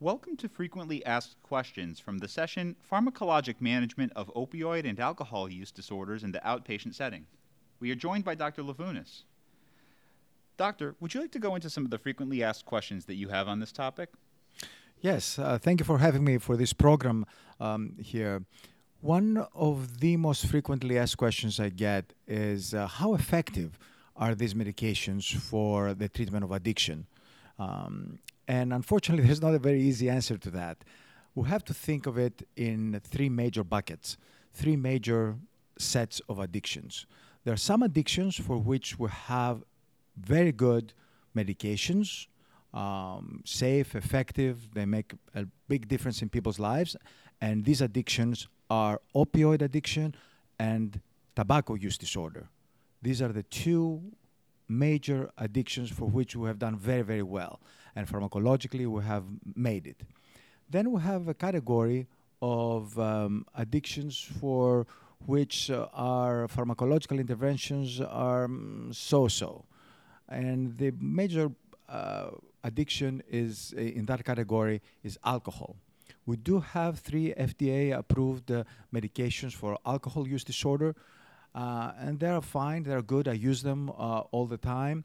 Welcome to Frequently Asked Questions from the session Pharmacologic Management of Opioid and Alcohol Use Disorders in the Outpatient Setting. We are joined by Dr. Levounis. Doctor, would you like to go into some of the frequently asked questions that you have on this topic? Yes, uh, thank you for having me for this program um, here. One of the most frequently asked questions I get is uh, how effective are these medications for the treatment of addiction? Um, and unfortunately, there's not a very easy answer to that. We have to think of it in three major buckets, three major sets of addictions. There are some addictions for which we have very good medications, um, safe, effective, they make a big difference in people's lives. And these addictions are opioid addiction and tobacco use disorder. These are the two major addictions for which we have done very, very well. And pharmacologically, we have made it. Then we have a category of um, addictions for which uh, our pharmacological interventions are um, so so. And the major uh, addiction is uh, in that category is alcohol. We do have three FDA approved uh, medications for alcohol use disorder. Uh, and they're fine, they're good. I use them uh, all the time,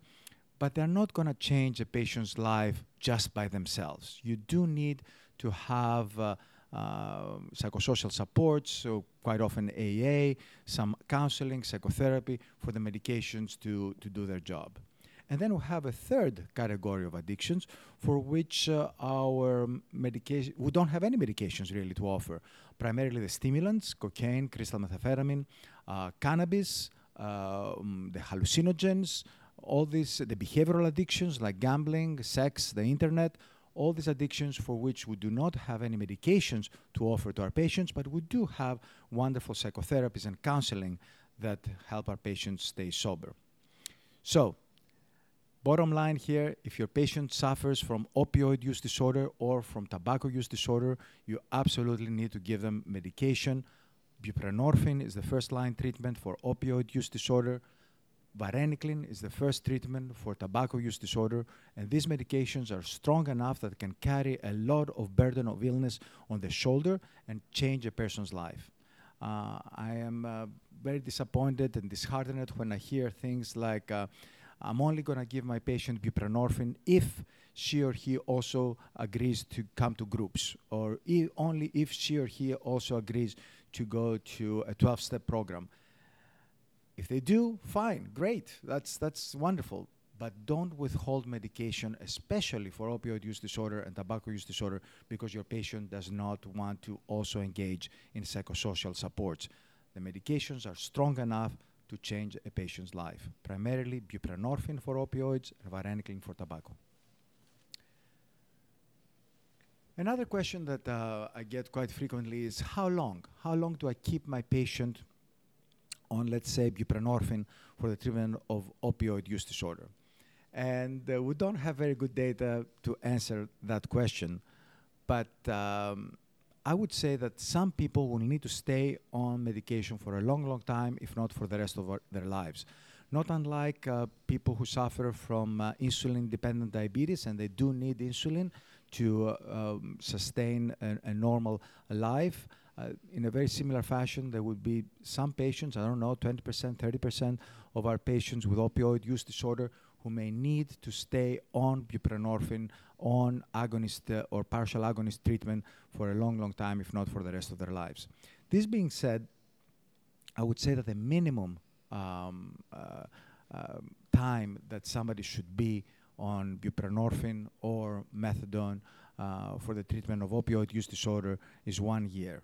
but they're not going to change a patient's life just by themselves. You do need to have uh, uh, psychosocial support, so quite often AA, some counseling, psychotherapy for the medications to, to do their job. And then we have a third category of addictions for which uh, our medication, we don't have any medications really to offer. Primarily the stimulants, cocaine, crystal methamphetamine, uh, cannabis, um, the hallucinogens, all these, the behavioral addictions like gambling, sex, the internet, all these addictions for which we do not have any medications to offer to our patients, but we do have wonderful psychotherapies and counseling that help our patients stay sober. So, bottom line here if your patient suffers from opioid use disorder or from tobacco use disorder, you absolutely need to give them medication Buprenorphine is the first line treatment for opioid use disorder. Varenicline is the first treatment for tobacco use disorder, and these medications are strong enough that can carry a lot of burden of illness on the shoulder and change a person's life. Uh, I am uh, very disappointed and disheartened when I hear things like, uh, I'm only going to give my patient buprenorphine if she or he also agrees to come to groups, or only if she or he also agrees to go to a 12 step program. If they do, fine, great, that's, that's wonderful. But don't withhold medication, especially for opioid use disorder and tobacco use disorder, because your patient does not want to also engage in psychosocial supports. The medications are strong enough to change a patient's life, primarily buprenorphine for opioids and varenicline for tobacco. Another question that uh, I get quite frequently is how long? How long do I keep my patient on, let's say, buprenorphine for the treatment of opioid use disorder? And uh, we don't have very good data to answer that question. But um, I would say that some people will need to stay on medication for a long, long time, if not for the rest of their lives. Not unlike uh, people who suffer from uh, insulin dependent diabetes and they do need insulin to uh, um, sustain a, a, normal life. Uh, in a very similar fashion, there would be some patients, I don't know, 20%, 30% of our patients with opioid use disorder who may need to stay on buprenorphine, on agonist uh, or partial agonist treatment for a long, long time, if not for the rest of their lives. This being said, I would say that the minimum um, uh, uh, time that somebody should be on buprenorphine or methadone uh, for the treatment of opioid use disorder is one year.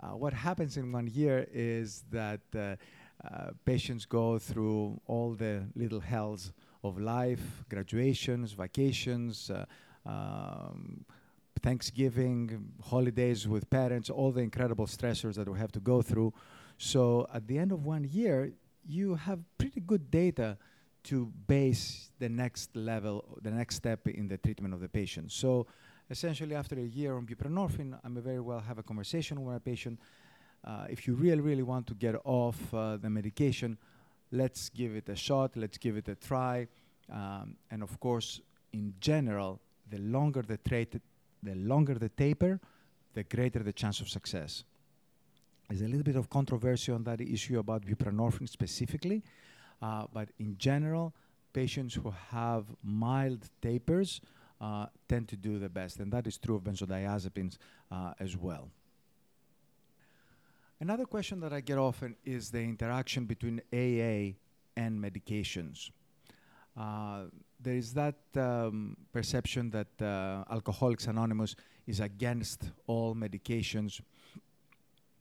Uh, what happens in one year is that uh, uh patients go through all the little hells of life, graduations, vacations, uh, um, Thanksgiving, holidays with parents, all the incredible stressors that we have to go through. So at the end of one year, you have pretty good data to base the next level, the next step in the treatment of the patient. So essentially after a year on buprenorphine, I may very well have a conversation with a patient. Uh, if you really, really want to get off uh, the medication, let's give it a shot, let's give it a try. Um, and of course, in general, the longer the, the longer the taper, the greater the chance of success. There's a little bit of controversy on that issue about buprenorphine specifically, uh, but in general, patients who have mild tapers uh, tend to do the best, and that is true of benzodiazepines uh, as well. Another question that I get often is the interaction between AA and medications. Uh, there is that um, perception that uh, Alcoholics Anonymous is against all medications,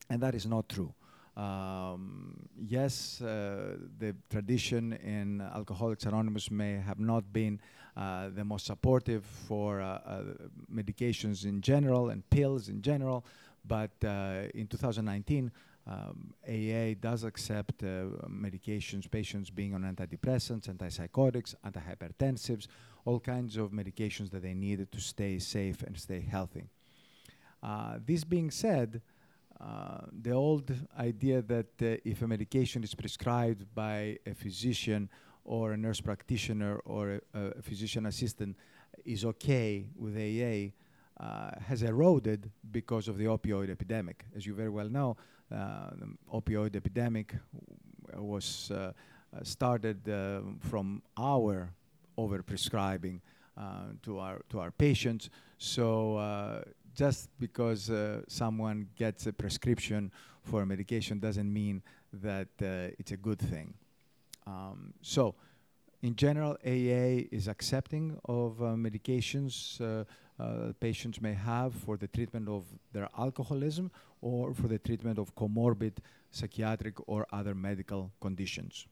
and that is not true. Um, yes, uh, the tradition in Alcoholics Anonymous may have not been uh, the most supportive for uh, uh, medications in general and pills in general, but in 2019, um, AA does accept uh, medications, patients being on antidepressants, antipsychotics, antihypertensives, all kinds of medications that they need to stay safe and stay healthy. Uh, this being said, uh, the old idea that uh, if a medication is prescribed by a physician or a nurse practitioner or a, a physician assistant is okay with AA uh, has eroded because of the opioid epidemic. As you very well know, uh, the opioid epidemic was uh, uh, started from our overprescribing to our to our patients. So just because uh, someone gets a prescription for a medication doesn't mean that uh, it's a good thing. Um, so, in general, AA is accepting of uh, medications uh, patients may have for the treatment of their alcoholism or for the treatment of comorbid psychiatric or other medical conditions.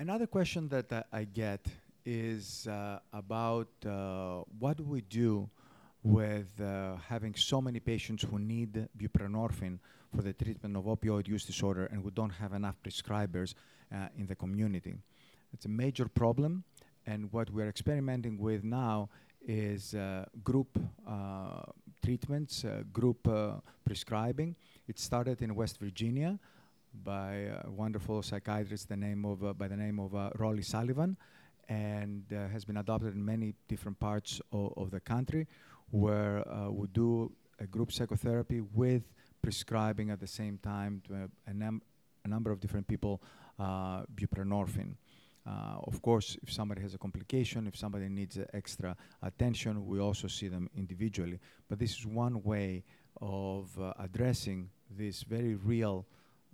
Another question that uh, I get is uh, about uh, what do we do with uh, having so many patients who need buprenorphine for the treatment of opioid use disorder and who don't have enough prescribers uh, in the community. It's a major problem, and what we're experimenting with now is uh, group uh, treatments, uh, group prescribing. It started in West Virginia by a wonderful psychiatrist the name of, by the name of Rollie Sullivan and uh, has been adopted in many different parts of the country where uh, we do a group psychotherapy with prescribing at the same time to a, num a number of different people uh, buprenorphine. Uh, of course, if somebody has a complication, if somebody needs uh, extra attention, we also see them individually. But this is one way of uh, addressing this very real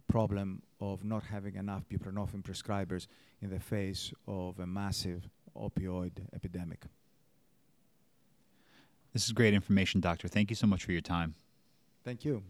problem of not having enough buprenorphine prescribers in the face of a massive opioid epidemic. This is great information, Doctor. Thank you so much for your time. Thank you.